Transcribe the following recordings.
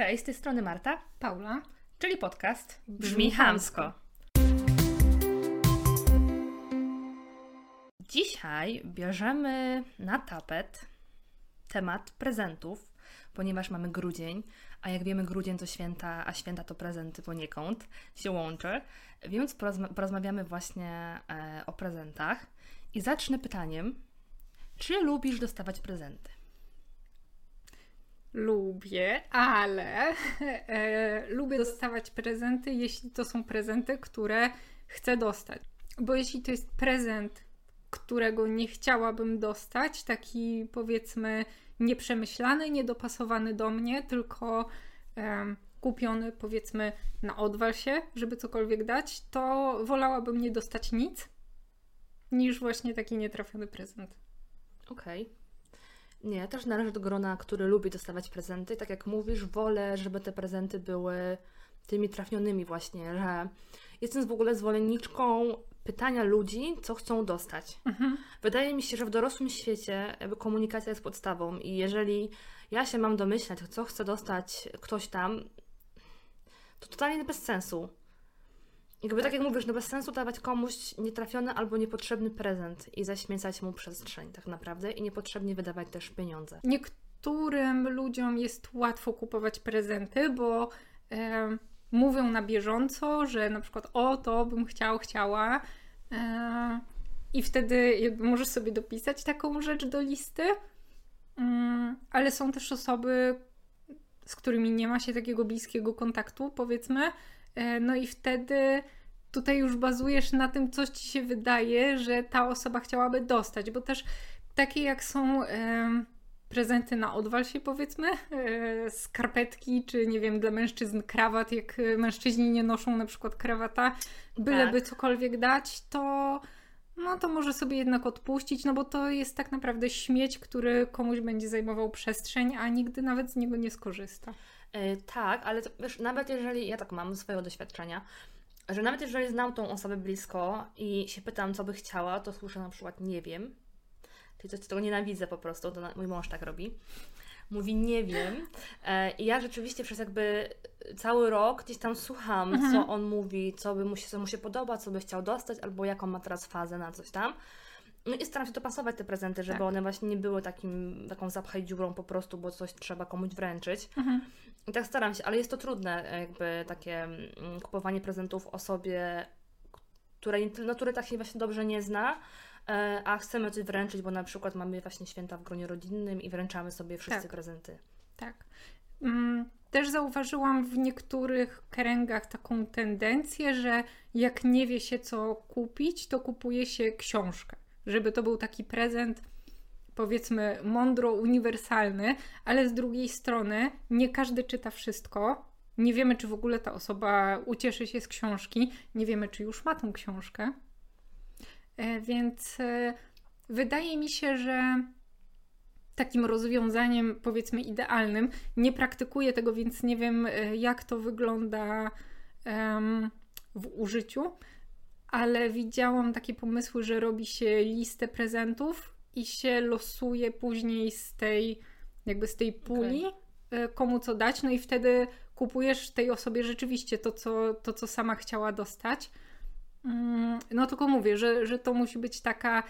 Cześć, z tej strony Marta, Paula, czyli podcast Brzmi Hamsko. Dzisiaj bierzemy na tapet temat prezentów, ponieważ mamy grudzień, a jak wiemy, grudzień to święta, a święta to prezenty poniekąd się łączy, więc porozma- porozmawiamy właśnie e, o prezentach. I zacznę pytaniem, czy lubisz dostawać prezenty? Lubię, ale e, lubię dostawać prezenty, jeśli to są prezenty, które chcę dostać. Bo jeśli to jest prezent, którego nie chciałabym dostać, taki powiedzmy nieprzemyślany, niedopasowany do mnie, tylko em, kupiony powiedzmy na odwal się, żeby cokolwiek dać, to wolałabym nie dostać nic, niż właśnie taki nietrafiony prezent. Okej. Nie, ja też należę do grona, który lubi dostawać prezenty. Tak jak mówisz, wolę, żeby te prezenty były tymi trafionymi właśnie, że jestem w ogóle zwolenniczką pytania ludzi, co chcą dostać. Mhm. Wydaje mi się, że w dorosłym świecie komunikacja jest podstawą i jeżeli ja się mam domyślać, co chce dostać ktoś tam, to totalnie bez sensu. Jakby tak jak mówisz, no bez sensu dawać komuś nietrafiony albo niepotrzebny prezent i zaśmiecać mu przestrzeń tak naprawdę i niepotrzebnie wydawać też pieniądze. Niektórym ludziom jest łatwo kupować prezenty, bo e, mówią na bieżąco, że na przykład o to bym chciał, chciała. E, I wtedy możesz sobie dopisać taką rzecz do listy. Mm, ale są też osoby, z którymi nie ma się takiego bliskiego kontaktu, powiedzmy. E, no i wtedy tutaj już bazujesz na tym, coś ci się wydaje, że ta osoba chciałaby dostać, bo też takie jak są prezenty na odwal się powiedzmy, e, skarpetki, czy nie wiem, dla mężczyzn krawat, jak mężczyźni nie noszą na przykład krawata, byleby Tak. cokolwiek dać, to no to może sobie jednak odpuścić, no bo to jest tak naprawdę śmieć, który komuś będzie zajmował przestrzeń, a nigdy nawet z niego nie skorzysta. E, tak, ale to, wiesz, nawet jeżeli, ja tak mam z swojego doświadczenia, że nawet jeżeli znam tą osobę blisko i się pytam, co by chciała, to słyszę na przykład nie wiem. Czyli coś, czego nienawidzę po prostu, to mój mąż tak robi. Mówi nie wiem. E, I ja rzeczywiście przez jakby cały rok gdzieś tam słucham, Mhm. co on mówi, co by mu się, co mu się podoba, co by chciał dostać, albo jaką ma teraz fazę na coś tam. No i staram się dopasować te prezenty, żeby Tak. one właśnie nie były takim, taką zapchaj dziurą po prostu, bo coś trzeba komuś wręczyć. Mhm. I tak staram się, ale jest to trudne, jakby takie mm, kupowanie prezentów osobie, której, no, której tak się właśnie dobrze nie zna, e, a chcemy coś wręczyć, bo na przykład mamy właśnie święta w gronie rodzinnym i wręczamy sobie wszyscy Tak. prezenty. Tak. Mm, Też zauważyłam w niektórych kręgach taką tendencję, że jak nie wie się co kupić, to kupuje się książkę. Żeby to był taki prezent, powiedzmy, mądro uniwersalny, ale z drugiej strony nie każdy czyta wszystko. Nie wiemy, czy w ogóle ta osoba ucieszy się z książki. Nie wiemy, czy już ma tą książkę. E, Więc e, wydaje mi się, że takim rozwiązaniem, powiedzmy, idealnym. Nie praktykuję tego, więc nie wiem, e, jak to wygląda w użyciu, ale widziałam takie pomysły, że robi się listę prezentów i się losuje później z tej, jakby z tej puli, e, komu co dać, no i wtedy kupujesz tej osobie rzeczywiście to, co, to, co sama chciała dostać. Mm, No tylko mówię, że, że to musi być taka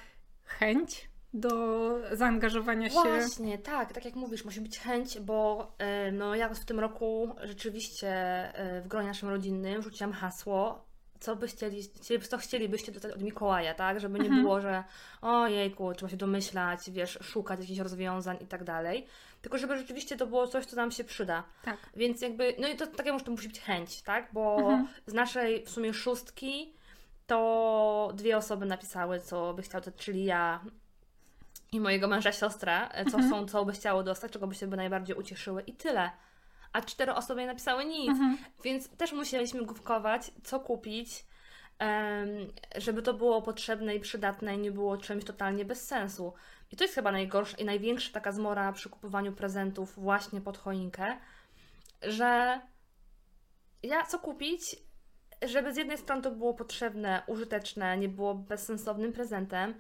chęć do zaangażowania się. Właśnie, tak, tak jak mówisz, musi być chęć, bo e, no, ja w tym roku rzeczywiście e, w gronie naszym rodzinnym rzuciłam hasło, co by chcieli, co chcielibyście dostać od Mikołaja, tak? Żeby nie Mhm. było, że ojejku, trzeba się domyślać, wiesz, szukać jakichś rozwiązań i tak dalej. Tylko żeby rzeczywiście to było coś, co nam się przyda. Tak. Więc jakby, no i to tak jak to musi być chęć, tak? Bo Mhm. z naszej w sumie szóstki to dwie osoby napisały, co by chciały, czyli ja i mojego męża siostra, co Mhm. chcą, co by chciały dostać, czego by się by najbardziej ucieszyły i tyle. A cztery osoby nie napisały nic, Mhm. więc też musieliśmy główkować, co kupić, żeby to było potrzebne i przydatne i nie było czymś totalnie bez sensu. I to jest chyba najgorsza i największa taka zmora przy kupowaniu prezentów właśnie pod choinkę, że ja co kupić, żeby z jednej strony to było potrzebne, użyteczne, nie było bezsensownym prezentem,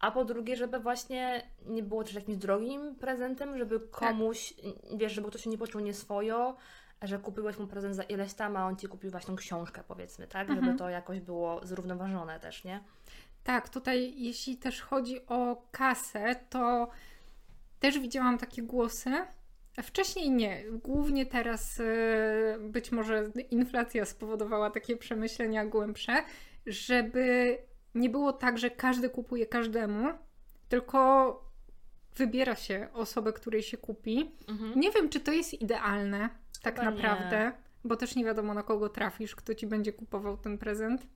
a po drugie, żeby właśnie nie było też jakimś drogim prezentem, żeby komuś, wiesz, żeby ktoś się nie poczuł nieswojo, że kupiłeś mu prezent za ileś tam, a on ci kupił właśnie tą książkę, powiedzmy, tak? Mhm. Żeby to jakoś było zrównoważone też, nie? Tak, tutaj jeśli też chodzi o kasę, to też widziałam takie głosy. Wcześniej nie. Głównie teraz e, być może inflacja spowodowała takie przemyślenia głębsze, żeby nie było tak, że każdy kupuje każdemu, tylko wybiera się osobę, której się kupi. Mhm. Nie wiem, czy to jest idealne, tak Chyba naprawdę, bo też nie wiadomo, na kogo trafisz, kto ci będzie kupował ten prezent.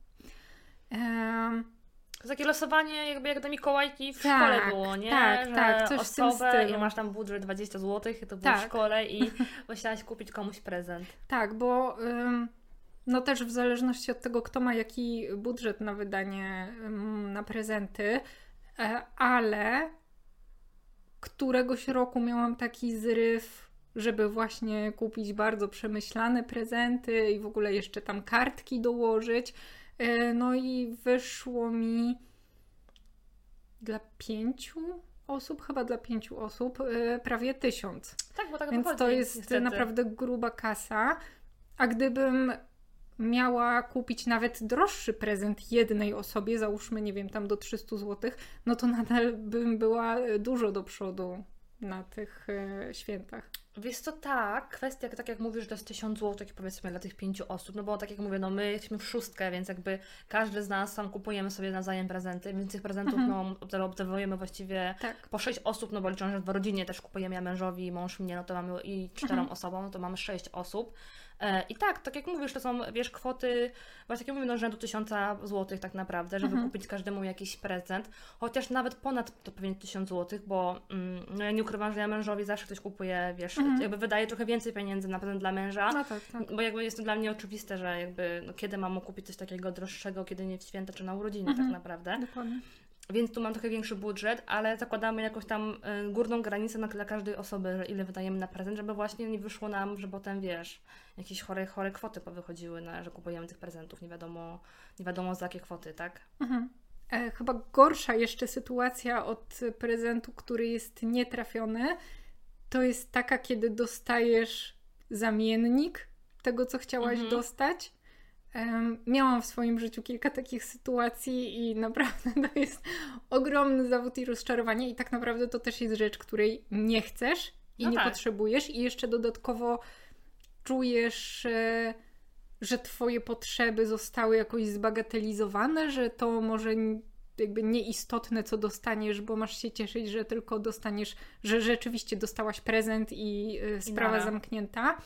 To jest takie losowanie jakby jak do Mikołajki w Tak, szkole było, nie? tak, że tak, coś w tym osobę stylu. masz tam budżet 20 zł, to było Tak. w szkole i musiałaś kupić komuś prezent. Tak, bo ym, no też w zależności od tego, kto ma jaki budżet na wydanie na prezenty, e, ale któregoś roku miałam taki zryw, żeby właśnie kupić bardzo przemyślane prezenty i w ogóle jeszcze tam kartki dołożyć. E, No i wyszło mi dla pięciu osób, chyba dla pięciu osób, e, prawie tysiąc. Tak, bo tak Więc to jest niestety. naprawdę gruba kasa. A gdybym miała kupić nawet droższy prezent jednej osobie, załóżmy, nie wiem, tam do 300 zł, no to nadal bym była e, dużo do przodu na tych e, świętach. Wiesz co, tak, kwestia, tak jak mówisz, że to jest 1000 zł, powiedzmy dla tych pięciu osób, no bo tak jak mówię, no my jesteśmy w szóstkę, więc jakby każdy z nas sam kupujemy sobie nawzajem prezenty, więc tych prezentów Mhm. no obda- obdarowujemy właściwie Tak. po sześć osób, no bo licząc, że w rodzinie też kupujemy, ja mężowi mąż mnie, no to mamy i czterem Mhm. osobom, no to mamy sześć osób. E, I tak, tak jak mówisz, to są, wiesz, kwoty, właśnie tak jak mówię, no rzędu tysiąca złotych tak naprawdę, żeby Mhm. kupić każdemu jakiś prezent, chociaż nawet ponad to pewnie tysiąc złotych, bo mm, no ja nie ukrywam, że ja mężowi zawsze ktoś kupuje, wiesz, Mhm. jakby wydaje trochę więcej pieniędzy na prezent dla męża, No tak, tak. bo jakby jest to dla mnie oczywiste, że jakby, no kiedy mam mu kupić coś takiego droższego, kiedy nie w święta czy na urodziny Mhm. tak naprawdę. Dokładnie. Więc tu mam trochę większy budżet, ale zakładamy jakąś tam y, górną granicę na, dla każdej osoby, ile wydajemy na prezent, żeby właśnie nie wyszło nam, że potem wiesz, jakieś chore, chore kwoty powychodziły, na, że kupujemy tych prezentów, nie wiadomo, nie wiadomo za jakie kwoty, tak? Mhm. E, chyba gorsza jeszcze sytuacja od prezentu, który jest nietrafiony, to jest taka, kiedy dostajesz zamiennik tego, co chciałaś Mhm. dostać. Miałam w swoim życiu kilka takich sytuacji i naprawdę to jest ogromny zawód i rozczarowanie i tak naprawdę to też jest rzecz, której nie chcesz i No nie tak. potrzebujesz i jeszcze dodatkowo czujesz, e, że twoje potrzeby zostały jakoś zbagatelizowane, że to może jakby nieistotne, co dostaniesz, bo masz się cieszyć, że tylko dostaniesz, że rzeczywiście dostałaś prezent i e, sprawa zamknięta.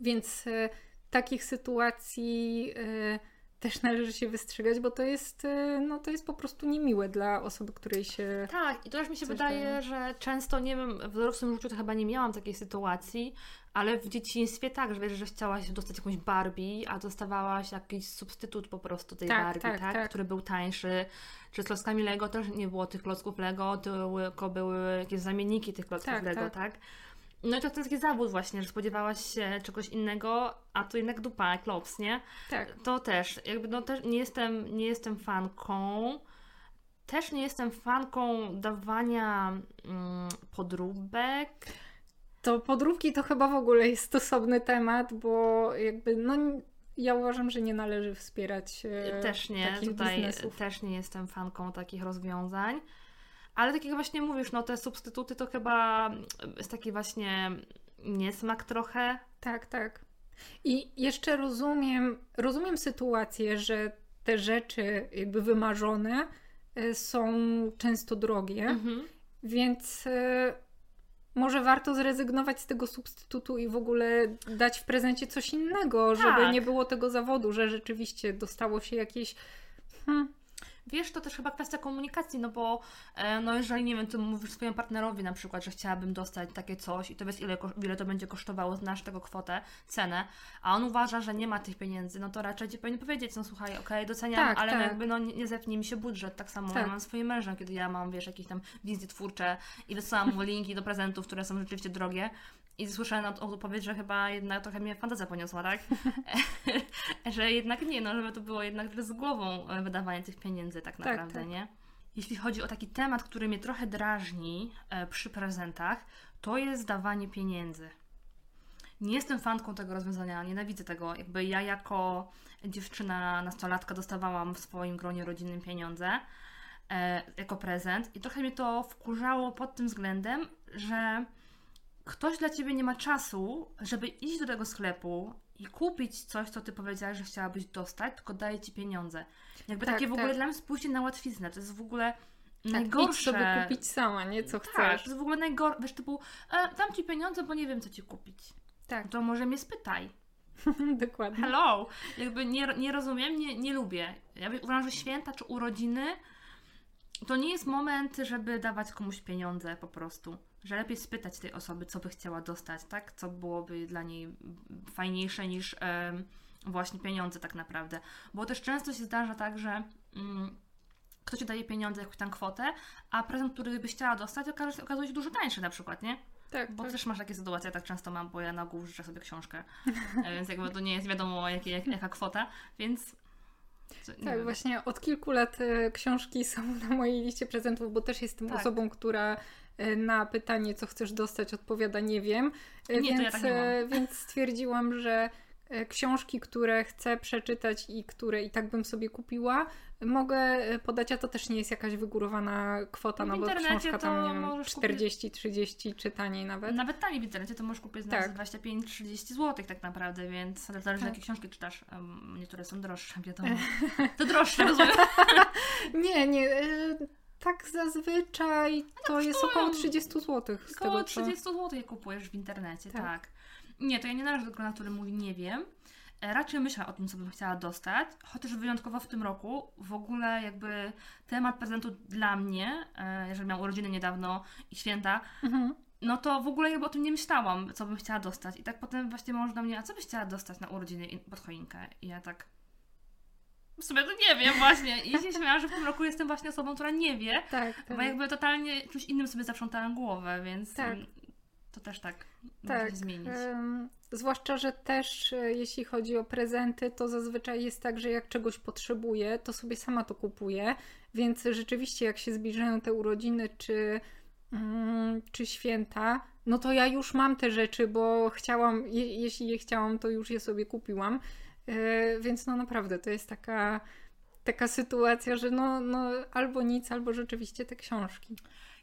Więc e, takich sytuacji e, też należy się wystrzegać, bo to jest, e, no, to jest po prostu niemiłe dla osoby, której się. Tak, i to też mi się wydaje, daje. że często, nie wiem, w dorosłym życiu to chyba nie miałam takiej sytuacji, ale w dzieciństwie tak, że wiesz, że chciałaś dostać jakąś Barbie, a dostawałaś jakiś substytut po prostu tej Tak, Barbie, tak, tak, tak. który był tańszy. Czy z klockami Lego też nie było tych klocków Lego, tylko były jakieś zamienniki tych klocków Tak, Lego, tak. No i to ten taki zawód właśnie, że spodziewałaś się czegoś innego, a tu jednak dupa, klops, nie? Tak. To też, jakby no też nie jestem, nie jestem fanką. Też nie jestem fanką dawania mm, podróbek. To podróbki to chyba w ogóle jest stosowny temat, bo jakby no ja uważam, że nie należy wspierać e, Też nie, takich tutaj biznesów. też nie jestem fanką takich rozwiązań. Ale tak jak właśnie mówisz, no te substytuty to chyba jest taki właśnie niesmak trochę. Tak, tak. I jeszcze rozumiem, rozumiem sytuację, że te rzeczy jakby wymarzone e, są często drogie, Mhm. więc e, może warto zrezygnować z tego substytutu i w ogóle dać w prezencie coś innego, żeby Tak. nie było tego zawodu, że rzeczywiście dostało się jakieś. Hmm, Wiesz, to też chyba kwestia komunikacji, no bo e, no jeżeli, nie wiem, ty mówisz swojemu partnerowi na przykład, że chciałabym dostać takie coś i to wiesz, ile, ile to będzie kosztowało, znasz tego kwotę, cenę, a on uważa, że nie ma tych pieniędzy, no to raczej ci powinien powiedzieć, no słuchaj, okej, doceniam, Tak, ale no tak. jakby no nie, nie zepnie mi się budżet, tak samo Tak. ja mam swoim mężem, kiedy ja mam, wiesz, jakieś tam wizje twórcze i wysyłam mu linki do prezentów, które są rzeczywiście drogie, i słyszałem od odpowiedź, że chyba jednak trochę mnie fantazja poniosła, tak? że jednak nie, no żeby to było jednak z głową e, wydawanie tych pieniędzy tak Tak, naprawdę, tak. nie? Jeśli chodzi o taki temat, który mnie trochę drażni e, przy prezentach, to jest dawanie pieniędzy. Nie jestem fanką tego rozwiązania, nienawidzę tego. Jakby ja jako dziewczyna, nastolatka dostawałam w swoim gronie rodzinnym pieniądze e, jako prezent i trochę mnie to wkurzało pod tym względem, że ktoś dla ciebie nie ma czasu, żeby iść do tego sklepu i kupić coś, co ty powiedziałaś, że chciałabyś dostać, tylko daje ci pieniądze. Jakby Tak, takie w tak. ogóle dla mnie spójście na łatwiznę. To jest w ogóle Tak, najgorsze. idź sobie kupić sama, nie? Co Tak, chcesz. to jest w ogóle najgorsze. Wiesz, typu, e, dam ci pieniądze, bo nie wiem, co ci kupić. Tak, To może mnie spytaj. dokładnie. Hello! Jakby nie, nie rozumiem, nie, nie lubię. Ja uważam, że święta czy urodziny to nie jest moment, żeby dawać komuś pieniądze po prostu. Że lepiej spytać tej osoby, co by chciała dostać, tak? Co byłoby dla niej fajniejsze niż właśnie pieniądze tak naprawdę. Bo też często się zdarza tak, że mm, ktoś ci daje pieniądze, jakąś tam kwotę, a prezent, który byś chciała dostać, okaże się, okazuje się dużo tańszy na przykład, nie? Tak, Bo tak. też masz takie sytuacje, ja tak często mam, bo ja na ogół życzę sobie książkę, E, więc jakby to nie jest wiadomo jakie, jak, jaka kwota, więc... co- Tak, wiem. właśnie od kilku lat e, książki są na mojej liście prezentów, bo też jestem Tak. osobą, która na pytanie, co chcesz dostać, odpowiada nie wiem. E, Nie, to ja więc, tak nie e, więc stwierdziłam, że e, książki, które chcę przeczytać i które i tak bym sobie kupiła, mogę e, podać, a to też nie jest jakaś wygórowana kwota, W no bo książka tam, nie wiem, możesz kupić- 40-30 czy taniej nawet. Nawet taniej w internecie to możesz kupić Tak. za 25-30 zł tak naprawdę, więc ale zależy Tak. jakie książki czytasz. Em, Niektóre są droższe, wiadomo. To droższe, rozumiem. Nie, nie. e, Tak zazwyczaj to jest około 30 zł. Z Około tego, co... 30 zł je kupujesz w internecie, Tak. tak. Nie, to ja nie należę do grona, który mówi nie wiem. E, Raczej myślę o tym, co bym chciała dostać, chociaż wyjątkowo w tym roku w ogóle jakby temat prezentu dla mnie, e, jeżeli miałam urodziny niedawno i święta, Mhm. no to w ogóle jakby o tym nie myślałam, co bym chciała dostać. I tak potem właśnie mąż do mnie, a co byś chciała dostać na urodziny pod choinkę? I ja tak... W sumie to nie wiem właśnie. I się śmiałam, że w tym roku jestem właśnie osobą, która nie wie, Tak, tak. bo jakby totalnie czymś innym sobie zaprzątałam głowę, więc Tak. to też tak, może Tak, się zmienić. em, zwłaszcza, że też e, jeśli chodzi o prezenty, to zazwyczaj jest tak, że jak czegoś potrzebuję, to sobie sama to kupuję, więc rzeczywiście jak się zbliżają te urodziny czy, mm, czy święta, no to ja już mam te rzeczy, bo chciałam, je, jeśli je chciałam, to już je sobie kupiłam, więc no naprawdę to jest taka taka sytuacja, że no, no albo nic, albo rzeczywiście te książki.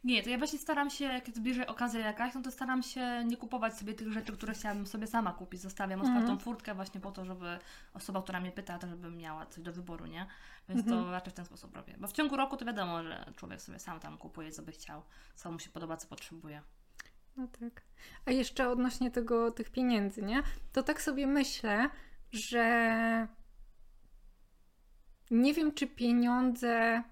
Nie, to ja właśnie staram się, jak zbliży okazja jakaś, no to staram się nie kupować sobie tych rzeczy, które chciałabym sobie sama kupić. Zostawiam Mhm. otwartą furtkę właśnie po to, żeby osoba, która mnie pyta, to żebym miała coś do wyboru, nie? Więc Mhm. to raczej w ten sposób robię. Bo w ciągu roku to wiadomo, że człowiek sobie sam tam kupuje, co by chciał, co mu się podoba, co potrzebuje. No tak. A jeszcze odnośnie tego, tych pieniędzy, nie? To tak sobie myślę, że nie wiem, czy pieniądze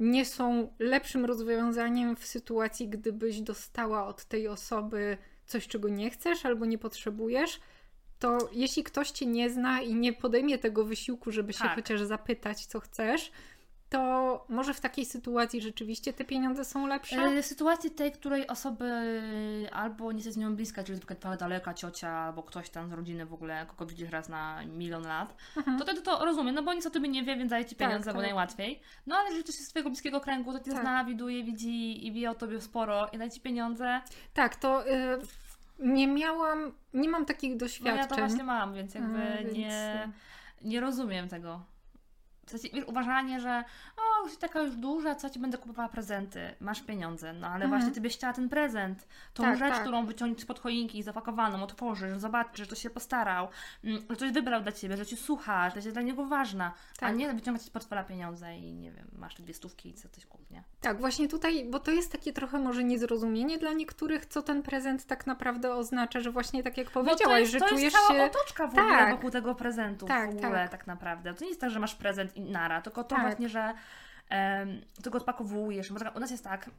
nie są lepszym rozwiązaniem w sytuacji, gdybyś dostała od tej osoby coś, czego nie chcesz albo nie potrzebujesz. To jeśli ktoś cię nie zna i nie podejmie tego wysiłku, żeby się Tak. chociaż zapytać, co chcesz, to może w takiej sytuacji rzeczywiście te pieniądze są lepsze? E, sytuacji tej, której osoby albo nie jesteś z nią bliska, czyli twoja daleka ciocia, albo ktoś tam z rodziny w ogóle, kogo widzisz raz na milion lat, Mhm. to wtedy to rozumiem, no bo nic o tobie nie wie, więc daje ci Tak, pieniądze, bo tak. najłatwiej. No ale jeżeli ktoś jest z twojego bliskiego kręgu, to cię Tak. zna, widuje, widzi i wie o tobie sporo i daje ci pieniądze, Tak, to y, nie miałam, nie mam takich no doświadczeń. ja to właśnie mam, więc jakby więc, nie, nie rozumiem tego. W sensie, uważanie, że o, już taka już duża, co ci będę kupowała prezenty, masz pieniądze, no ale Mhm. właśnie ty byś chciała ten prezent, tą Tak, rzecz, tak. którą wyciągniesz pod choinki, zapakowaną, otworzysz, zobaczysz, że to się postarał, mm, że coś wybrał dla ciebie, że cię słucha, że jest dla niego ważna, a Tak. nie wyciągać z portfela pieniądze i nie wiem, masz te dwie stówki i co coś kup, nie? Tak, właśnie tutaj, bo to jest takie trochę może niezrozumienie dla niektórych, co ten prezent tak naprawdę oznacza, że właśnie tak jak powiedziałaś, że to czujesz jest cała się... otoczka w ogóle Tak. wokół tego prezentu Tak, w ogóle tak. tak. naprawdę. To nie jest tak, że masz prezent i nara, tylko to Tak. właśnie, że em, ty go odpakowujesz. Bo tak- u nas jest tak,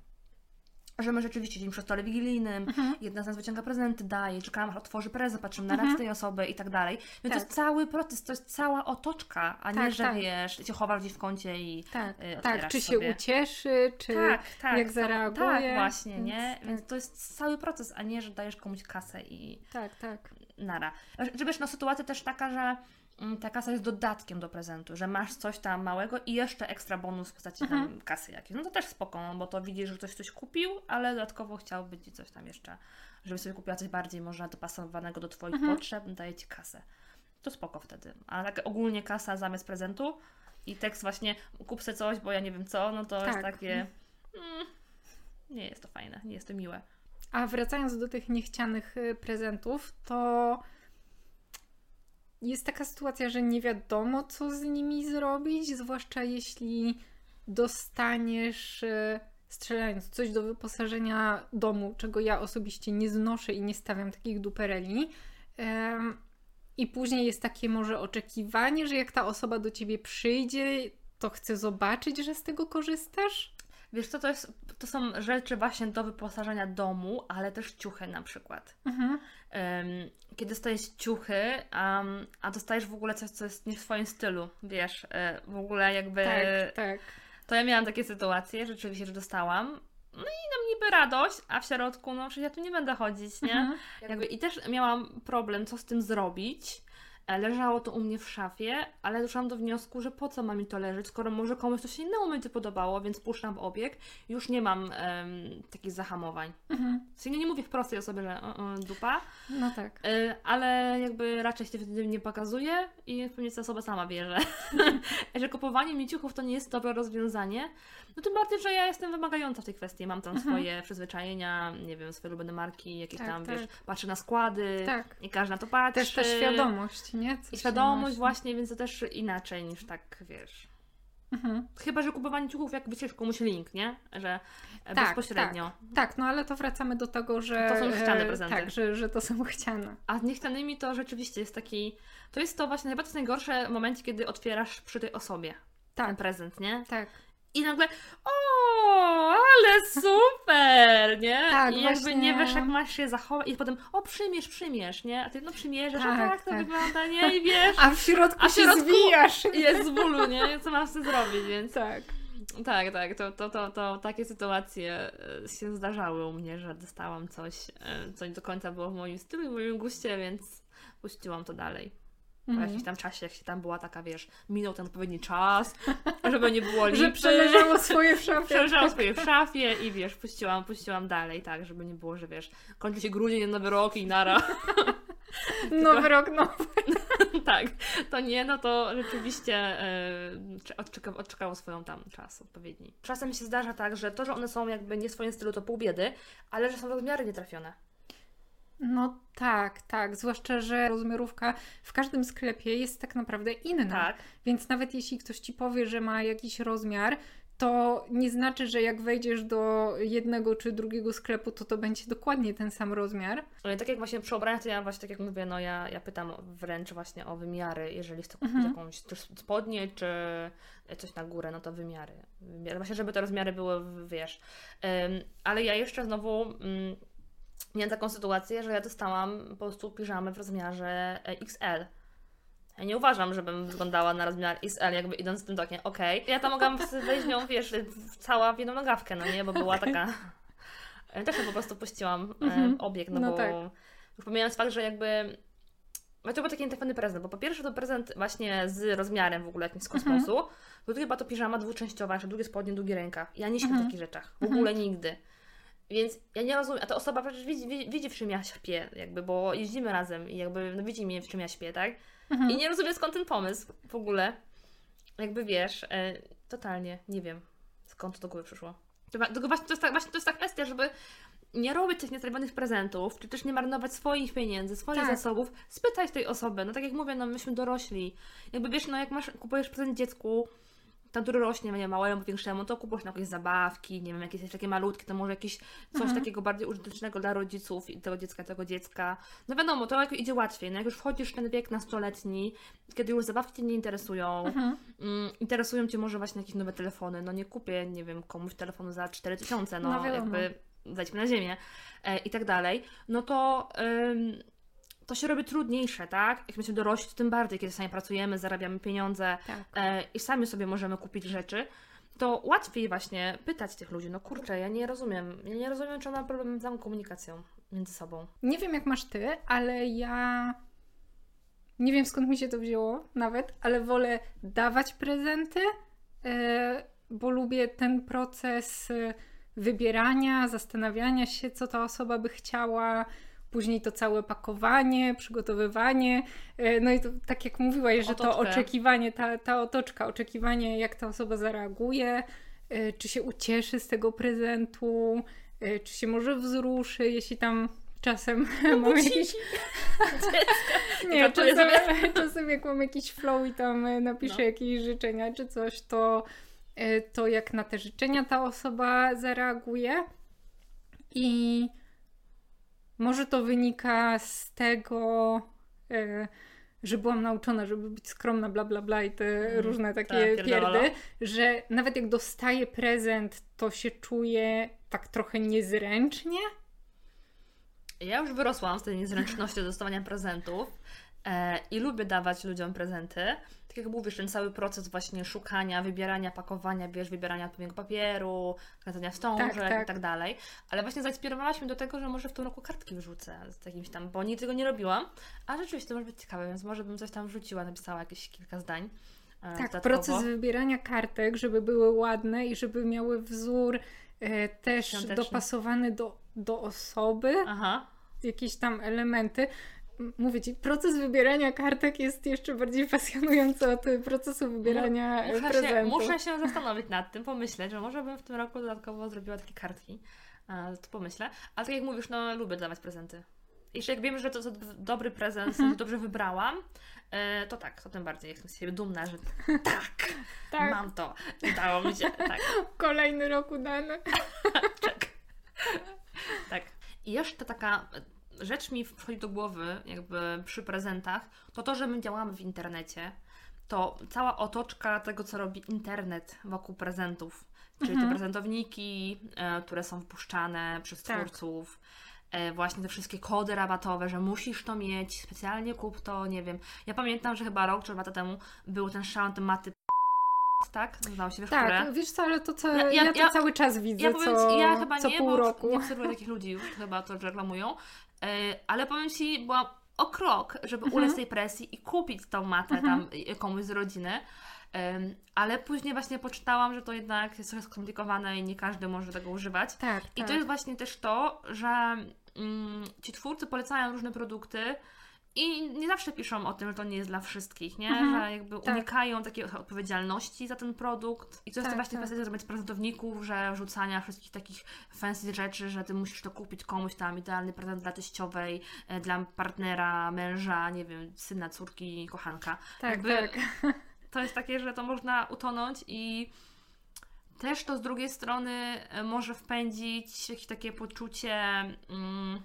że my rzeczywiście siedzimy przy stole wigilijnym, Mhm. jedna z nas wyciąga prezenty, daje, czekamy, aż otworzy prezent, patrzymy na Mhm. tej osoby i tak dalej. Więc to Tak. jest cały proces, to jest cała otoczka, a nie, Tak, że tak. wiesz, się chowasz gdzieś w kącie i Tak, y, tak, czy się sobie. ucieszy, czy tak, tak, jak zareaguje. Tak, właśnie, Więc nie? tak. Więc to jest cały proces, a nie, że dajesz komuś kasę i Tak, tak. nara. Że wiesz, no sytuacja też taka, że ta kasa jest dodatkiem do prezentu, że masz coś tam małego i jeszcze ekstra bonus w postaci tam Mhm. kasy jakiejś. No to też spoko, no bo to widzisz, że ktoś coś kupił, ale dodatkowo chciałby Ci coś tam jeszcze, żeby sobie kupiła coś bardziej może dopasowanego do Twoich Mhm. potrzeb, daje Ci kasę. To spoko wtedy. A tak ogólnie kasa zamiast prezentu i tekst właśnie kup sobie coś, bo ja nie wiem co, no to jest Tak. takie... Mm, nie jest to fajne, nie jest to miłe. A wracając do tych niechcianych y, prezentów, to jest taka sytuacja, że nie wiadomo, co z nimi zrobić, zwłaszcza jeśli dostaniesz, y, strzelając coś do wyposażenia domu, czego ja osobiście nie znoszę i nie stawiam takich dupereli. I później jest takie może oczekiwanie, że jak ta osoba do ciebie przyjdzie, to chce zobaczyć, że z tego korzystasz. Wiesz co, to, jest, to są rzeczy właśnie do wyposażenia domu, ale też ciuchy na przykład. Mhm. Kiedy dostajesz ciuchy, um, a dostajesz w ogóle coś, co jest nie w swoim stylu, wiesz, e, w ogóle jakby... Tak, tak. To ja miałam takie sytuacje, rzeczywiście, że dostałam. No i nam niby radość, a w środku, no przecież ja tu nie będę chodzić, nie? Mhm. Jakby, I też miałam problem, co z tym zrobić. Leżało to u mnie w szafie, ale doszłam do wniosku, że po co ma mi to leżeć, skoro może komuś coś innemu będzie podobało, więc puszczam w obieg. Już nie mam em, takich zahamowań. Mhm. W sensie nie mówię wprost tej osobie, że o, o, dupa, No tak. y, ale jakby raczej się wtedy nie pokazuje i pewnie ta osoba sama wie, że, że kupowanie mi ciuchów to nie jest dobre rozwiązanie. No tym bardziej, że ja jestem wymagająca w tej kwestii. Mam tam Mhm. swoje przyzwyczajenia, nie wiem, swoje ulubione marki, jakieś Tak, tam, tak. wiesz, patrzę na składy Tak. i każdy na to patrzy. Też ta świadomość, nie? Co I świadomość właśnie, więc to też inaczej niż tak, wiesz... Mhm. Chyba, że kupowanie ciuchów jakby wyślesz komuś link, nie? Że e, Tak, bezpośrednio. Tak, no ale to wracamy do tego, że. To są chciane e, prezenty. Tak, że, że to są chciane. A z niechcianymi to rzeczywiście jest taki. To jest to właśnie jest najgorsze w momencie, kiedy otwierasz przy tej osobie ten Tak, prezent, nie? tak. I nagle, o, ale super, nie? Tak, I jakby właśnie. nie wiesz, jak masz się zachować, i potem, o, przymierz, przymierz, nie? A ty, no przymierzasz, Tak, a tak to tak. wygląda, nie? I wiesz, A w środku A w się środku- zwijasz. jest z bólu, nie? Co mam z zrobić, więc. Tak. Tak, tak, to, to, to, to takie sytuacje e, się zdarzały u mnie, że dostałam coś, e, co nie do końca było w moim stylu i w moim guście, więc puściłam to dalej. Po Mhm. jakimś tam czasie, jak się tam była taka, wiesz, minął ten odpowiedni czas, żeby nie było lipy. Że przeleżało swoje w szafie. Przeleżało swoje w szafie i wiesz, puściłam, puściłam dalej, tak, żeby nie było, że wiesz, kończy się grudzień, nowy rok i nara. Nowy rok, nowy. tak, to nie, no to rzeczywiście e, cze- odczeka, odczekało swoją tam czas odpowiedni. Czasem się zdarza tak, że to, że one są jakby nie w swoim stylu, to pół biedy, ale że są rozmiary nietrafione. No tak, tak. Zwłaszcza, że rozmiarówka w każdym sklepie jest tak naprawdę inna. Tak. Więc nawet jeśli ktoś ci powie, że ma jakiś rozmiar, to nie znaczy, że jak wejdziesz do jednego czy drugiego sklepu, to to będzie dokładnie ten sam rozmiar. Ale tak jak właśnie przy ubraniach, to ja właśnie tak jak mówię, no ja, ja pytam wręcz właśnie o wymiary, jeżeli chcę kupić Mhm. jakąś spodnie, czy coś na górę, no to wymiary. wymiary. Właśnie, żeby te rozmiary były, wiesz. Ym, ale ja jeszcze znowu mm, miałam taką sytuację, że ja dostałam po prostu piżamę w rozmiarze e, XL. Ja nie uważam, żebym wyglądała na rozmiar XL, jakby idąc tym tokiem. Okej, ja tam mogłam wejść nią, wiesz, w- cała w jedną nogawkę, no nie, bo była taka... Też po prostu puściłam e, Mhm. obieg, no, No bo tak. pomijając fakt, że jakby no to był taki nietrafiony prezent, bo po pierwsze to prezent właśnie z rozmiarem w ogóle jakimś z kosmosu, Mhm. po drugie była to piżama dwuczęściowa, jeszcze długie spodnie, długi rękaw. Ja nie śpię w Mhm. takich rzeczach, w ogóle nigdy. Więc ja nie rozumiem, a ta osoba przecież widzi, widzi, widzi w czym ja śpię, jakby, bo jeździmy razem i jakby no, widzi mnie w czym ja śpię, tak? Mhm. I nie rozumiem skąd ten pomysł w ogóle. Jakby wiesz, e, totalnie nie wiem skąd to do głowy przyszło. Tylko właśnie to jest, ta, właśnie to jest ta kwestia, żeby nie robić tych nietrafionych prezentów, czy też nie marnować swoich pieniędzy, swoich Tak. zasobów, spytać tej osoby. No tak jak mówię, no myśmy dorośli. Jakby wiesz, no jak masz, kupujesz prezent dziecku, tam, który rośnie, nie małemu, większemu, to kupujesz na jakieś zabawki, nie wiem, jakieś takie malutkie, to może jakieś coś Mhm. takiego bardziej użytecznego dla rodziców i tego dziecka, tego dziecka. No wiadomo, to jak idzie łatwiej, no jak już wchodzisz w ten wiek nastoletni, kiedy już zabawki Cię nie interesują, Mhm. mm, interesują Cię może właśnie jakieś nowe telefony, no nie kupię, nie wiem, komuś telefonu za 4000, no, No wiadomo. jakby zejdźmy na ziemię e, i tak dalej, no to... Ym, to się robi trudniejsze, tak? Jak my się dorośli, to tym bardziej, kiedy sami pracujemy, zarabiamy pieniądze, Tak. e, i sami sobie możemy kupić rzeczy, to łatwiej właśnie pytać tych ludzi, no kurczę, ja nie rozumiem, ja nie rozumiem, czy ona ma problem z samą komunikacją. między sobą. Nie wiem, jak masz ty, ale ja. Nie wiem skąd mi się to wzięło nawet, ale wolę dawać prezenty, e, bo lubię ten proces wybierania, zastanawiania się, co ta osoba by chciała, później to całe pakowanie, przygotowywanie. E, no i to, tak jak mówiłaś, że to oczekiwanie, ta, ta otoczka, oczekiwanie, jak ta osoba zareaguje, e, czy się ucieszy z tego prezentu, e, czy się może wzruszy, jeśli tam czasem mam buciki. jakieś... Dziecko. Nie, czasem, czasem jak mam jakiś flow i tam napiszę No. jakieś życzenia czy coś, to, to jak na te życzenia ta osoba zareaguje. I może to wynika z tego, e, że byłam nauczona, żeby być skromna, bla, bla, bla i te Mhm. różne takie Tak, pierdololo. pierdy, że nawet jak dostaję prezent, to się czuję tak trochę niezręcznie. Ja już wyrosłam z tej niezręczności dostawania prezentów i lubię dawać ludziom prezenty. Tak jak mówisz, ten cały proces właśnie szukania, wybierania, pakowania, wiesz, wybierania odpowiedniego papieru, kręcenia wstążek Tak, tak. i tak dalej. Ale właśnie zainspirowałaś mnie do tego, że może w tym roku kartki wrzucę z jakimś tam, bo nigdy tego nie robiłam, a rzeczywiście to może być ciekawe, więc może bym coś tam wrzuciła, napisała jakieś kilka zdań. e, Tak, dodatkowo. proces wybierania kartek, żeby były ładne i żeby miały wzór e, też Świąteczny. dopasowany do, do osoby, Aha. jakieś tam elementy. Mówię Ci, proces wybierania kartek jest jeszcze bardziej pasjonujący od procesu wybierania e, Muszę się, prezentów. muszę się zastanowić nad tym, pomyśleć, że może bym w tym roku dodatkowo zrobiła takie kartki. To pomyślę. Ale tak jak mówisz, no lubię dawać prezenty. Jeszcze jak wiem, że to dobry prezent, sensie dobrze wybrałam, e, to tak, to tym bardziej jestem z siebie dumna, że tak, Tak, mam to, udało mi się, tak, kolejny rok udany. czek. Tak. I jeszcze taka rzecz mi przychodzi do głowy, jakby przy prezentach, to to, że my działamy w internecie, to cała otoczka tego, co robi internet wokół prezentów, czyli Mhm. te prezentowniki, e, które są wpuszczane przez Tak. twórców, e, właśnie te wszystkie kody rabatowe, że musisz to mieć, specjalnie kup to, nie wiem. Ja pamiętam, że chyba rok czy dwa lata temu był ten szał tematy tak? Nazywał się, wiesz, które? Tak, wiesz co, ale to co, Ja- ja, ja- to ja- cały czas widzę, Ja powiem co, ja chyba co nie, pół bo roku. nie obserwuję takich ludzi już, chyba to reklamują, ale powiem Ci, byłam o krok, żeby Mhm. ulec tej presji i kupić tą matę tam y, komuś z rodziny, Em, ale później właśnie poczytałam, że to jednak jest trochę skomplikowane i nie każdy może tego używać. Tak, I tak. to jest właśnie też to, że mm, ci twórcy polecają różne produkty i nie zawsze piszą o tym, że to nie jest dla wszystkich, nie? Mhm, Że jakby tak. unikają takiej odpowiedzialności za ten produkt. I to jest Tak, właśnie tak. kwestia zrobić prezentowników, że rzucania wszystkich takich fancy rzeczy, że ty musisz to kupić komuś tam, idealny prezent dla teściowej, e, dla partnera, męża, nie wiem, syna, córki, kochanka. tak, jakby- tak. To jest takie, że to można utonąć i też to z drugiej strony e, może wpędzić jakieś takie poczucie mm,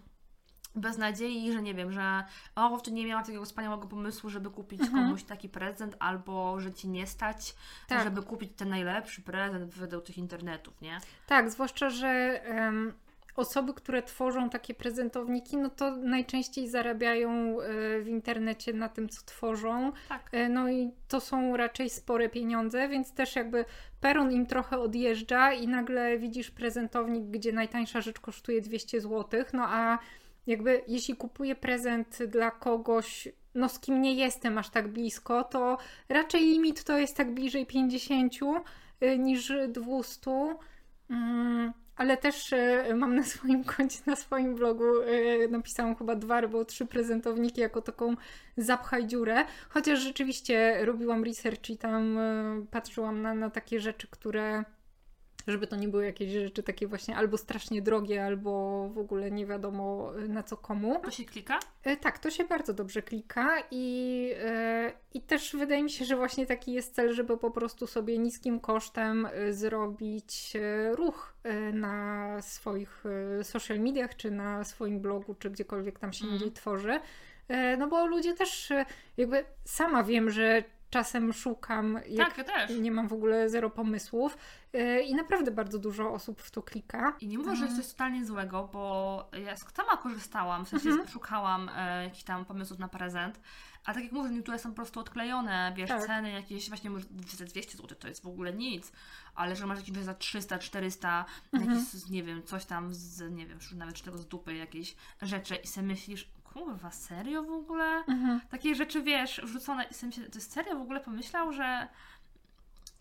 beznadziei, że nie wiem, że o, tu nie miałam takiego wspaniałego pomysłu, żeby kupić Mhm. komuś taki prezent, albo że ci nie stać, Tak. żeby kupić ten najlepszy prezent według tych internetów, nie? Tak, zwłaszcza, że em, osoby, które tworzą takie prezentowniki, no to najczęściej zarabiają e, w internecie na tym, co tworzą. Tak. E, No i to są raczej spore pieniądze, więc też jakby peron im trochę odjeżdża i nagle widzisz prezentownik, gdzie najtańsza rzecz kosztuje 200 zł, no a jakby jeśli kupuję prezent dla kogoś, no z kim nie jestem aż tak blisko, to raczej limit to jest tak bliżej 50 y, niż 200. Mm, ale też y, mam na swoim koncie, na swoim blogu y, napisałam chyba dwa albo trzy prezentowniki jako taką zapchaj dziurę. Chociaż rzeczywiście robiłam research i tam patrzyłam na, na takie rzeczy, które żeby to nie były jakieś rzeczy takie właśnie albo strasznie drogie, albo w ogóle nie wiadomo y, na co komu. To się klika? E, Tak, to się bardzo dobrze klika i, e, i też wydaje mi się, że właśnie taki jest cel, żeby po prostu sobie niskim kosztem e, zrobić e, ruch na swoich social mediach, czy na swoim blogu, czy gdziekolwiek tam się Mhm. indziej tworzy. No bo ludzie też jakby sama wiem, że czasem szukam, jak Tak, ja też. nie mam w ogóle zero pomysłów e, i naprawdę bardzo dużo osób w to klika. I nie mówię, że jest coś totalnie złego, bo ja sama korzystałam, w sensie Mhm. szukałam e, jakichś tam pomysłów na prezent. A tak jak mówię, niektóre są po prostu odklejone, wiesz, Tak. ceny jakieś, właśnie może za 200 zł to jest w ogóle nic, ale że masz jakieś za 300, 400, Mhm. jakieś, nie wiem, coś tam z, nie wiem, nawet czy tego z dupy, jakieś rzeczy i sobie myślisz, kurwa, serio w ogóle? Mhm. Takie rzeczy, wiesz, wrzucone sobie myślę, to jest serio w ogóle pomyślał, że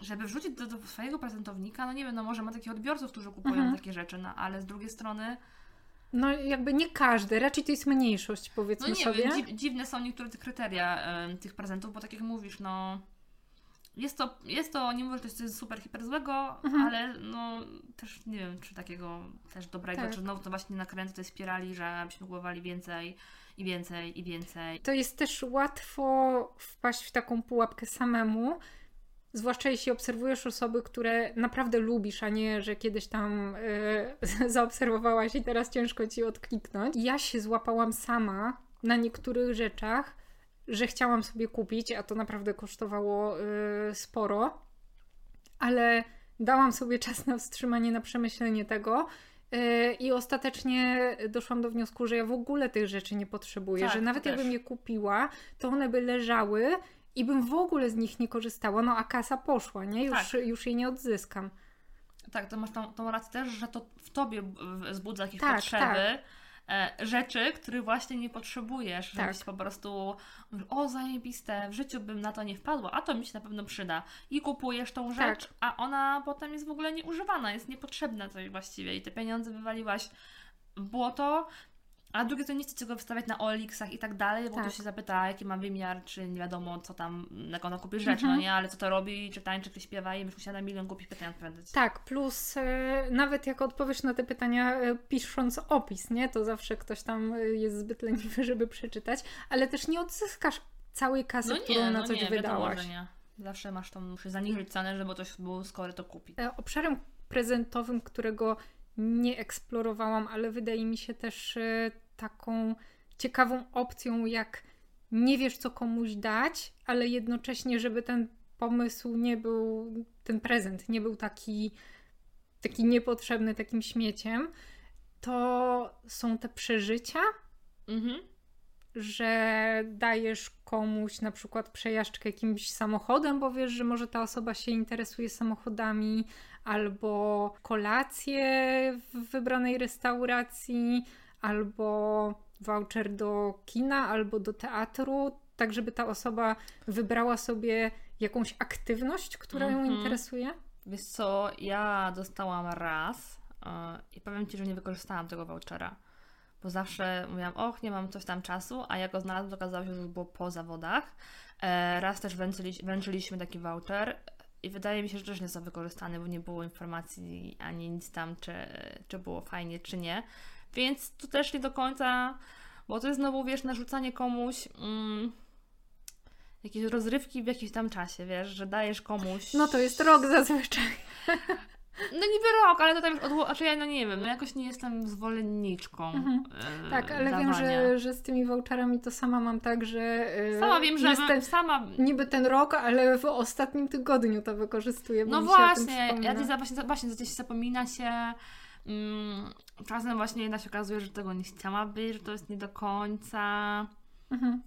żeby wrzucić do, do swojego prezentownika, no nie wiem, no może ma takich odbiorców, którzy kupują Mhm. takie rzeczy, no ale z drugiej strony, No jakby nie każdy, raczej to jest mniejszość, no powiedzmy nie sobie. wiem, dziw, dziwne są niektóre te kryteria em, tych prezentów, bo tak jak mówisz, no jest to, jest to, nie mówię, że to jest coś super, hiper złego, Mhm. ale no też nie wiem, czy takiego też dobrego, Tak. czy znowu to właśnie nakręty tej spirali, żebyśmy kupowali więcej i więcej i więcej. To jest też łatwo wpaść w taką pułapkę samemu, zwłaszcza jeśli obserwujesz osoby, które naprawdę lubisz, a nie, że kiedyś tam e, zaobserwowałaś i teraz ciężko ci odkliknąć. Ja się złapałam sama na niektórych rzeczach, że chciałam sobie kupić, a to naprawdę kosztowało e, sporo, ale dałam sobie czas na wstrzymanie, na przemyślenie tego. E, I ostatecznie doszłam do wniosku, że ja w ogóle tych rzeczy nie potrzebuję, Tak, że nawet jakbym je kupiła, to one by leżały i bym w ogóle z nich nie korzystała, no a kasa poszła, nie? Już, Tak. już jej nie odzyskam. Tak, to masz tą, tą rację też, że to w tobie wzbudza jakieś Tak, potrzeby. E, rzeczy, których właśnie nie potrzebujesz, Tak. żebyś po prostu o zajebiste, w życiu bym na to nie wpadła, a to mi się na pewno przyda. I kupujesz tą Tak. rzecz, a ona potem jest w ogóle nieużywana, jest niepotrzebna coś właściwie i te pieniądze wywaliłaś w błoto, a drugie to nie chcecie go wystawiać na OLX-ach i tak dalej, bo Tak. ktoś się zapyta, jaki ma wymiar, czy nie wiadomo, co tam, jak ona kupi rzecz, Mhm. no nie, ale co to robi, czy tańczy, czy śpiewa i musiała na milion głupich pytań odpowiadać. Tak, plus e, nawet jak odpowiesz na te pytania e, pisząc opis, nie? To zawsze ktoś tam e, jest zbyt leniwy, żeby przeczytać, ale też nie odzyskasz całej kasy, No którą nie, na no coś nie, wiadomo, wydałaś. że nie. Zawsze masz tą, musisz zaniżyć cenę, żeby ktoś był skory to kupić. E, Obszarem prezentowym, którego nie eksplorowałam, ale wydaje mi się też e, taką ciekawą opcją, jak nie wiesz, co komuś dać, ale jednocześnie, żeby ten pomysł nie był, ten prezent nie był taki, taki niepotrzebny, takim śmieciem, to są te przeżycia, Mhm. że dajesz komuś na przykład przejażdżkę jakimś samochodem, bo wiesz, że może ta osoba się interesuje samochodami, albo kolację w wybranej restauracji, albo voucher do kina, albo do teatru, tak żeby ta osoba wybrała sobie jakąś aktywność, która ją Mhm. interesuje. Wiesz co, ja dostałam raz yy, i powiem Ci, że nie wykorzystałam tego vouchera. Bo zawsze mówiłam, och, nie mam coś tam czasu, a jak go znalazłam, okazało się, że to było po zawodach. E, raz też wręczyli, wręczyliśmy taki voucher i wydaje mi się, że też nie został wykorzystany, bo nie było informacji ani nic tam, czy, czy było fajnie, czy nie. Więc tu też nie do końca, bo to jest znowu, wiesz, narzucanie komuś mm, jakieś rozrywki w jakimś tam czasie, wiesz, że dajesz komuś... No to jest rok zazwyczaj. No niby rok, ale to tam już odło... Znaczy ja no nie wiem, no jakoś nie jestem zwolenniczką Mhm. e, Tak, ale dawania. wiem, że, że z tymi voucherami to sama mam tak, że e, Sama wiem, że jestem sama... niby ten rok, ale w ostatnim tygodniu to wykorzystuję. Bo No właśnie, ja właśnie, właśnie gdzieś zapomina się... Mm, czasem właśnie jednak się okazuje, że tego nie chciała być, że to jest nie do końca... Mhm.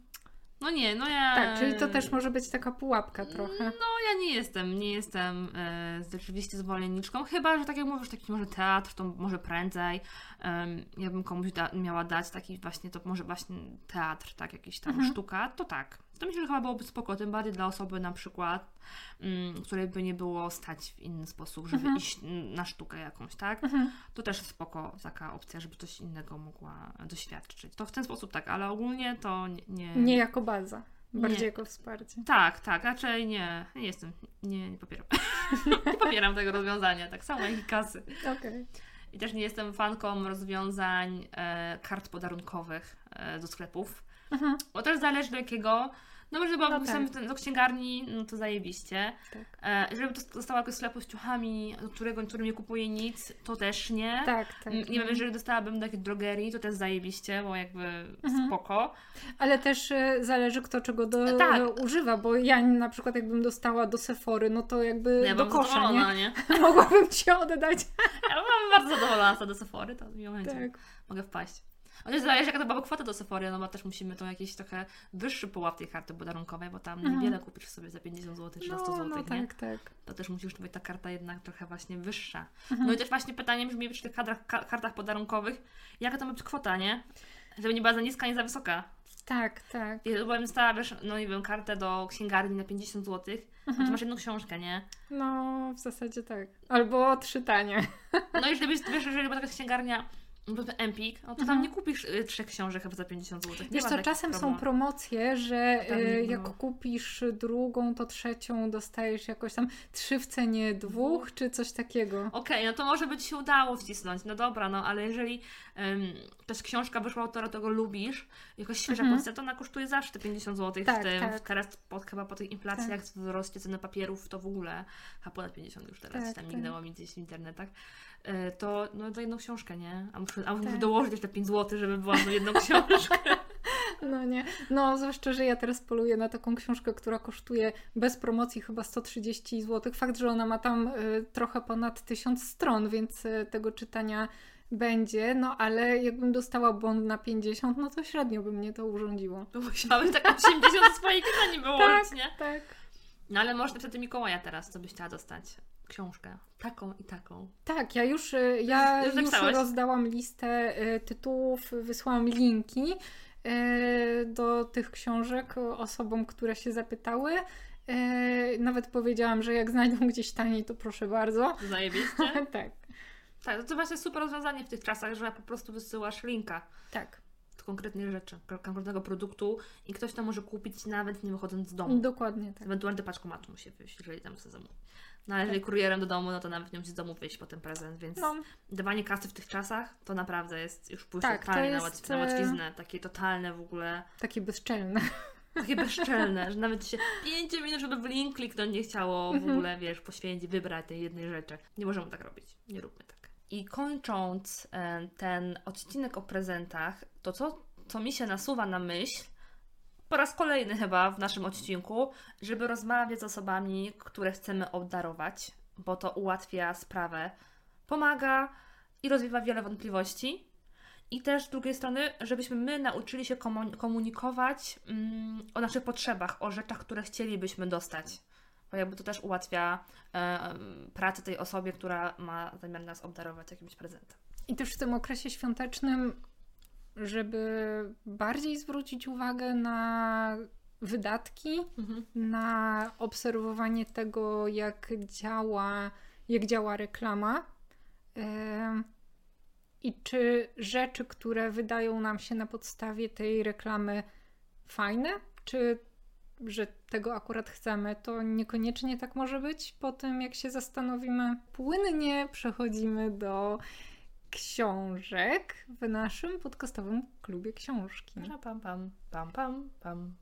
No nie, no ja... Tak, czyli to też może być taka pułapka trochę. No ja nie jestem, nie jestem e, rzeczywiście zwolenniczką, chyba, że tak jak mówisz, taki może teatr, to może prędzej, em, ja bym komuś da, miała dać taki właśnie, to może właśnie teatr, tak, jakiś tam Mhm. sztuka, to tak. To myślę, że chyba byłoby spoko, tym bardziej dla osoby na przykład, mm, której by nie było stać w inny sposób, żeby Mhm. iść na sztukę jakąś, tak? Mhm. To też spoko taka opcja, żeby coś innego mogła doświadczyć. To w ten sposób tak, ale ogólnie to nie... nie... Nie jako baza, bardziej Nie. jako wsparcie. Tak, tak, raczej nie, nie jestem, nie, nie popieram. nie popieram tego rozwiązania, tak samo jak i kasy. Okej. I też nie jestem fanką rozwiązań e, kart podarunkowych e, do sklepów, Mhm. bo też zależy do jakiego, No może, bo No no tak. do księgarni, no to zajebiście. Tak. E, żeby to dostała jakiegoś sklepu z ciuchami, do którego, który nie kupuje nic, to też nie. Tak, tak. M, Nie wiem, jeżeli dostałabym do jakiejś drogerii, to też zajebiście, bo jakby Mhm. spoko. Ale też e, zależy kto czego do, Tak. e, używa, bo ja na przykład jakbym dostała do Sephory, no to jakby Ja do kosza, nie? nie? Mogłabym ci oddać. Ja mam bardzo zadowolona do Sephory, to miło będzie. Tak. Mogę wpaść. Chociaż zależy jaka to była kwota do Sephory, no bo też musimy to jakiś trochę wyższy pułap tej karty podarunkowej, bo tam Mhm. niewiele kupisz sobie za 50 zł czy za 100 No, zł, no nie? tak, tak. To też musisz być ta karta jednak trochę właśnie wyższa. Mhm. No i też właśnie pytanie brzmi przy tych kartach, ka- kartach podarunkowych, jaka to ma być kwota, nie? Żeby nie była za niska, nie za wysoka. Tak, tak. Ja bym dostała, wiesz, no nie wiem, kartę do księgarni na 50 zł, no Mhm. masz jedną książkę, nie? No, w zasadzie tak. Albo trzy tanie. No i jeżeli byś, wiesz, jeżeli była taka księgarnia, powiedzmy Empik, no to tam Mhm. nie kupisz y, trzech książek chyba za 50 zł. Wiesz co, czasem są promocje, że Tam, no. jak kupisz drugą, to trzecią dostajesz jakoś tam trzy w cenie dwóch, czy coś takiego. Okej, no to może by Ci się udało wcisnąć, no dobra, no ale jeżeli um, też książka wyszła autora, tego lubisz, jakaś świeża Mhm. pozycja, to ona kosztuje zawsze te 50 zł Tak, w tym, tak. teraz po, chyba po tych inflacjach, wzroście ceny papierów, to w ogóle, a ponad 50 już teraz, Tak, tam tak. mignęło mi gdzieś w internetach, to no to jedną książkę, nie? A muszę, a muszę Tak. dołożyć jeszcze 5 zł, żeby była no jedną książkę. No nie. No, zwłaszcza, że ja teraz poluję na taką książkę, która kosztuje bez promocji chyba 130 zł. Fakt, że ona ma tam y, trochę ponad 1000 stron, więc y, tego czytania będzie, no ale jakbym dostała bond na 50, no to średnio by mnie to urządziło. To musiałabym tak 80 swojej kieszeni wyłożyć, nie? Tak. No ale może niestety Mikołaja teraz, co byś chciała dostać? Książkę. Taką i taką. Tak, ja już, y, ja Już już, rozdałam listę y, tytułów, wysłałam linki y, do tych książek osobom, które się zapytały. Nawet powiedziałam, że jak znajdą gdzieś taniej, to proszę bardzo. Zajebiście. tak, Tak, to właśnie super rozwiązanie w tych czasach, że po prostu wysyłasz linka tak, konkretnej rzeczy, konkretnego produktu i ktoś to może kupić nawet nie wychodząc z domu. dokładnie tak. Ewentualnie do paczkomatu musi wyjść, jeżeli tam chce zamówić. No ale jeżeli kurierem do domu, no to nawet nie musi z domu wyjść po ten prezent, więc No, dawanie kasy w tych czasach to naprawdę jest już pójście Tak, to totalnie na, jest, na e, łatwiznę, takie totalne w ogóle, takie bezczelne. takie bezczelne, że nawet się 5 minut, żeby w link kliknąć nie chciało w Mhm. ogóle, wiesz, poświęcić, wybrać tej jednej rzeczy. Nie możemy tak robić, nie róbmy tak. I kończąc e, ten odcinek o prezentach, to co, co mi się nasuwa na myśl, po raz kolejny chyba w naszym odcinku, żeby rozmawiać z osobami, które chcemy obdarować, bo to ułatwia sprawę, pomaga i rozwiewa wiele wątpliwości. I też z drugiej strony, żebyśmy my nauczyli się komu- komunikować mm, o naszych potrzebach, o rzeczach, które chcielibyśmy dostać. Bo jakby to też ułatwia e, pracę tej osobie, która ma zamiar nas obdarować jakimś prezentem. I też w tym okresie świątecznym, żeby bardziej zwrócić uwagę na wydatki, na obserwowanie tego, jak działa, jak działa reklama. Em, I czy rzeczy, które wydają nam się na podstawie tej reklamy fajne, czy że tego akurat chcemy, to niekoniecznie tak może być po tym, jak się zastanowimy. Płynnie przechodzimy do książek w naszym podcastowym klubie książki. Pam, pam, pam, pam, pam.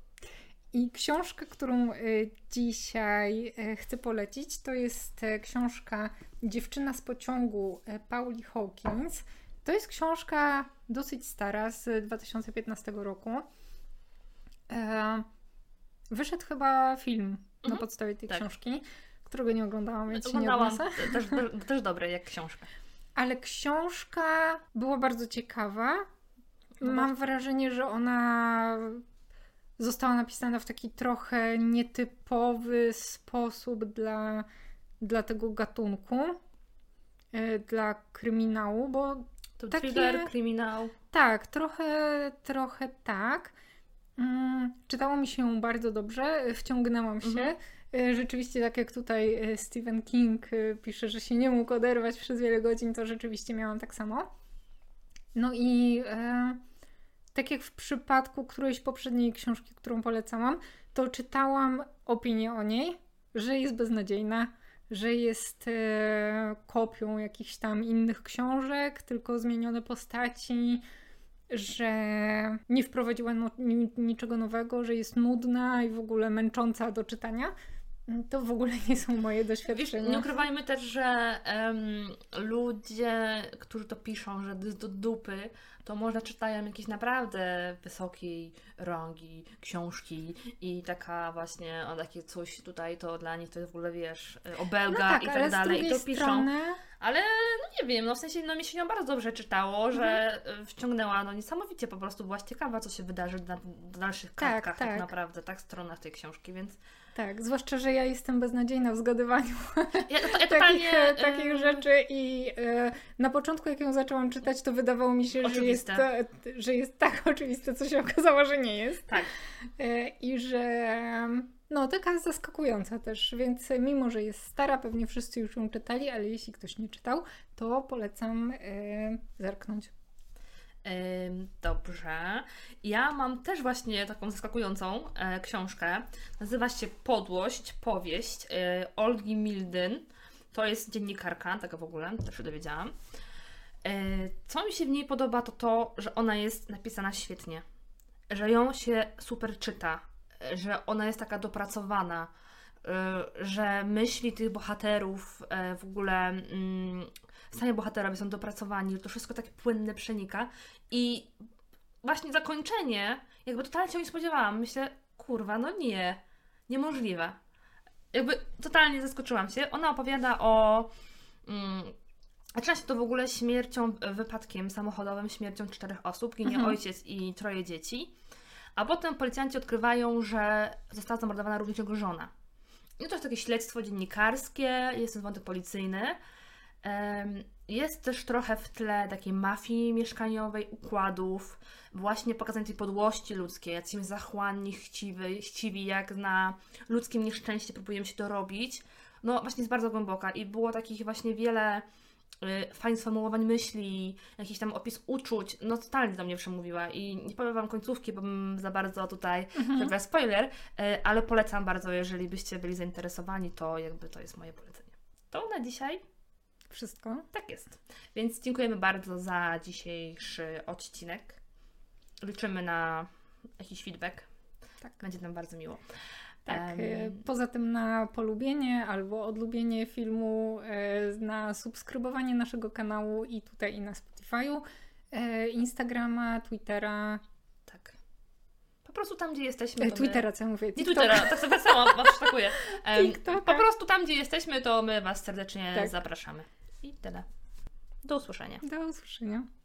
I książkę, którą y, dzisiaj y, chcę polecić, to jest y, książka Dziewczyna z pociągu Pauli Hawkins. To jest książka dosyć stara, z 2015 roku. Wyszedł chyba film na Mhm, podstawie tej tak. książki, którego nie oglądałam, więc się nie Oglądałam odniosę. też, też, też dobre jak książka. Ale książka była bardzo ciekawa. No Mam wrażenie, że ona została napisana w taki trochę nietypowy sposób dla, dla tego gatunku, e, dla kryminału, bo To Takie- thriller, kryminał. tak, trochę, trochę tak. Mm, czytało mi się ją bardzo dobrze, wciągnęłam się. Mhm. E, Rzeczywiście, tak jak tutaj e, Stephen King e, pisze, że się nie mógł oderwać przez wiele godzin, to rzeczywiście miałam tak samo. No i e, tak jak w przypadku którejś poprzedniej książki, którą polecałam, to czytałam opinię o niej, że jest beznadziejna, że jest e, kopią jakichś tam innych książek, tylko zmienione postaci, że nie wprowadziła no, ni- niczego nowego, że jest nudna i w ogóle męcząca do czytania. To w ogóle nie są moje Wiesz, doświadczenia. nie ukrywajmy też, że em, ludzie, którzy to piszą, że do, do dupy, to może czytają jakieś naprawdę wysokiej rangi książki i taka właśnie, o takie coś tutaj, to dla nich to jest w ogóle, wiesz, obelga no tak, i tak dalej. I to piszą. strony, Ale no nie wiem, no w sensie no mi się ją bardzo dobrze czytało, że y, wciągnęła, no niesamowicie po prostu byłaś ciekawa, co się wydarzy na, dalszych Tak, kartkach tak, tak. naprawdę, tak, stronach tej książki, więc tak, zwłaszcza, że ja jestem beznadziejna w zgadywaniu ja, to, ja takich, totalnie... e, takich rzeczy i e, na początku jak ją zaczęłam czytać, to wydawało mi się, że jest, że jest tak oczywiste, co się okazało, że nie jest. Tak. E, I że no taka zaskakująca też, więc mimo, że jest stara, pewnie wszyscy już ją czytali, ale jeśli ktoś nie czytał, to polecam zerknąć. Dobrze. Ja mam też właśnie taką zaskakującą e, książkę. Nazywa się Podłość, powieść e, Olgi Mildyn. To jest dziennikarka, tego w ogóle też się dowiedziałam. E, co mi się w niej podoba, to to, że ona jest napisana świetnie. Że ją się super czyta. e, Że ona jest taka dopracowana. Że myśli tych bohaterów w ogóle. Sami bohaterowie są dopracowani, że to wszystko tak płynne przenika i właśnie zakończenie, jakby totalnie się nie spodziewałam. Myślę, kurwa, no nie, niemożliwe. Jakby totalnie zaskoczyłam się. Ona opowiada o... Mm, Zaczyna się to w ogóle śmiercią, wypadkiem samochodowym, śmiercią czterech osób. Ginie Mhm. ojciec i troje dzieci. A potem policjanci odkrywają, że została zamordowana również jego żona. I to jest takie śledztwo dziennikarskie, jest ten wątek policyjny. Jest też trochę w tle takiej mafii mieszkaniowej, układów, właśnie pokazanie tej podłości ludzkiej, jacyś zachłanni, chciwi, chciwi, jak na ludzkim nieszczęście próbujemy się dorobić. No właśnie jest bardzo głęboka i było takich właśnie wiele y, fajnych sformułowań myśli, jakiś tam opis uczuć, no totalnie do mnie przemówiła i nie powiem Wam końcówki, bo bym za bardzo tutaj mhm. spoiler, y, ale polecam bardzo, jeżeli byście byli zainteresowani, to jakby to jest moje polecenie. To na dzisiaj Wszystko. tak jest. Więc dziękujemy bardzo za dzisiejszy odcinek. Liczymy na jakiś feedback. Tak. Będzie nam bardzo miło. Tak, e, poza tym na polubienie albo odlubienie filmu, e, na subskrybowanie naszego kanału i tutaj i na Spotify'u, e, Instagrama, Twittera, prostu tam, gdzie jesteśmy. e, Twittera, co ja mówię? My... Nie TikToka. Twittera, tak sobie sama was. Em, TikToka. Po prostu tam, gdzie jesteśmy, to my Was serdecznie Tak. zapraszamy. I tyle. Do usłyszenia. Do usłyszenia.